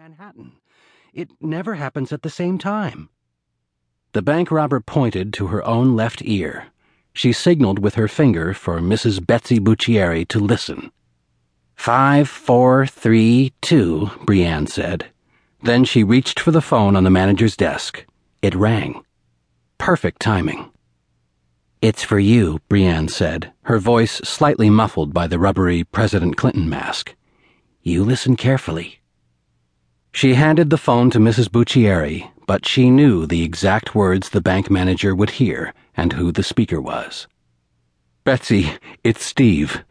Manhattan. It never happens at the same time. The bank robber pointed to her own left ear. She signaled with her finger for Mrs. Betsy Buccieri to listen. Five, four, three, two, Brienne said. Then she reached for the phone on the manager's desk. It rang. Perfect timing. It's for you, Brienne said, her voice slightly muffled by the rubbery President Clinton mask. You listen carefully. She handed the phone to Mrs. Buccieri, but she knew the exact words the bank manager would hear and who the speaker was. Betsy, it's Steve.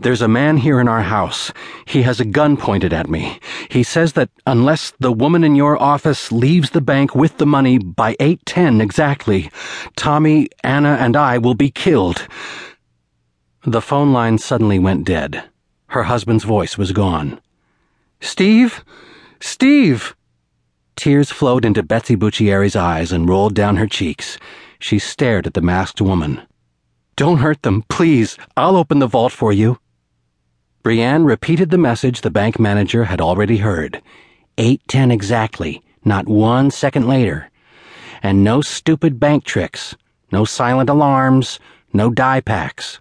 There's a man here in our house. He has a gun pointed at me. He says that unless the woman in your office leaves the bank with the money by 8:10 exactly, Tommy, Anna, and I will be killed. The phone line suddenly went dead. Her husband's voice was gone. Steve? Steve! Tears flowed into Betsy Buccieri's eyes and rolled down her cheeks. She stared at the masked woman. Don't hurt them, please. I'll open the vault for you. Brienne repeated the message the bank manager had already heard. 810 exactly, not one second later. And no stupid bank tricks, no silent alarms, no dye packs.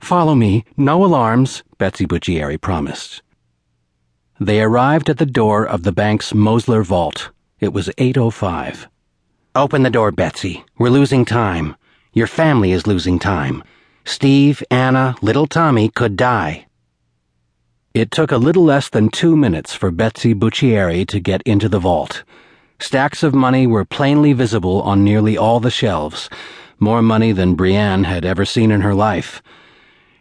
Follow me, no alarms, Betsy Buccieri promised. They arrived at the door of the bank's Mosler vault. It was 8.05. Open the door, Betsy. We're losing time. Your family is losing time. Steve, Anna, little Tommy could die. It took a little less than two minutes for Betsy Buccieri to get into the vault. Stacks of money were plainly visible on nearly all the shelves, more money than Brienne had ever seen in her life.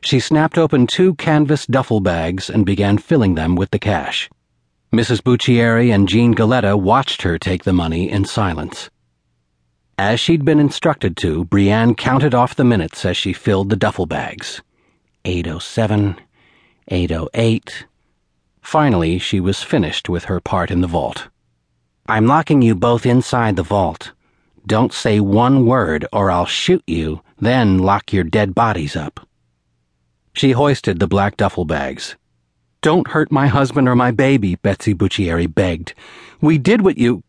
She snapped open two canvas duffel bags and began filling them with the cash. Mrs. Buccieri and Jean Galetta watched her take the money in silence. As she'd been instructed to, Brienne counted off the minutes as she filled the duffel bags. 807, 808. Finally, she was finished with her part in the vault. I'm locking you both inside the vault. Don't say one word or I'll shoot you, then lock your dead bodies up. She hoisted the black duffel bags. Don't hurt my husband or my baby, Betsy Buccieri begged. We did what you.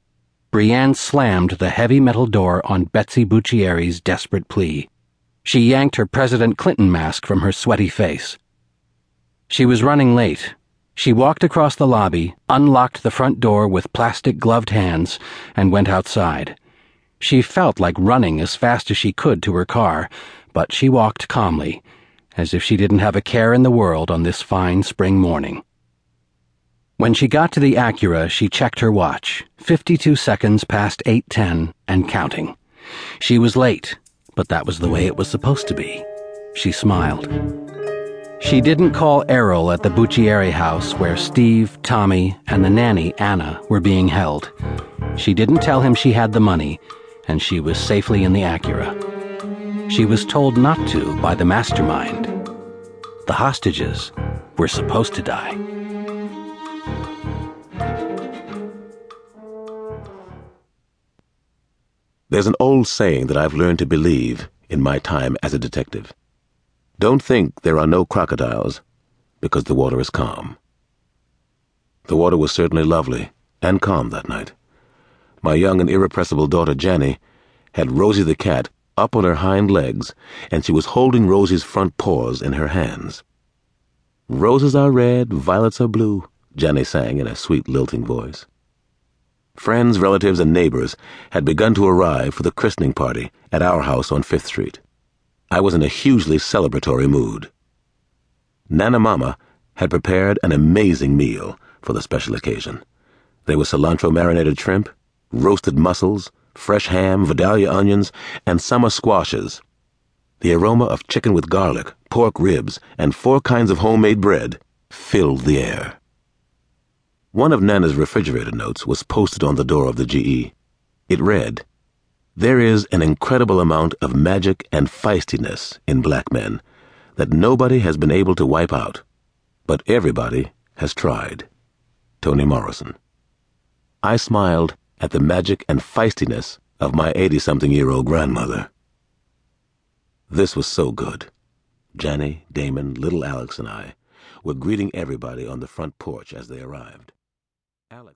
Brienne slammed the heavy metal door on Betsy Buccieri's desperate plea. She yanked her President Clinton mask from her sweaty face. She was running late. She walked across the lobby, unlocked the front door with plastic gloved hands, and went outside. She felt like running as fast as she could to her car, but she walked calmly as if she didn't have a care in the world on this fine spring morning. When she got to the Acura, she checked her watch. 52 seconds past 8:10 and counting. She was late, but that was the way it was supposed to be. She smiled. She didn't call Errol at the Buccieri house where Steve, Tommy, and the nanny, Anna, were being held. She didn't tell him she had the money, and she was safely in the Acura. She was told not to by the mastermind. The hostages were supposed to die. There's an old saying that I've learned to believe in my time as a detective. Don't think there are no crocodiles because the water is calm. The water was certainly lovely and calm that night. My young and irrepressible daughter Jenny had Rosie the cat up on her hind legs, and she was holding Rosie's front paws in her hands. Roses are red, violets are blue, Jenny sang in a sweet, lilting voice. Friends, relatives, and neighbors had begun to arrive for the christening party at our house on Fifth Street. I was in a hugely celebratory mood. Nana Mama had prepared an amazing meal for the special occasion. There was cilantro marinated shrimp, roasted mussels, fresh ham, Vidalia onions, and summer squashes. The aroma of chicken with garlic, pork ribs, and four kinds of homemade bread filled the air. One of Nana's refrigerator notes was posted on the door of the GE. It read, There is an incredible amount of magic and feistiness in black men that nobody has been able to wipe out, but everybody has tried. Toni Morrison. I smiled at the magic and feistiness of my 80 something year old grandmother. This was so good. Jenny, Damon, little Alex, and I were greeting everybody on the front porch as they arrived.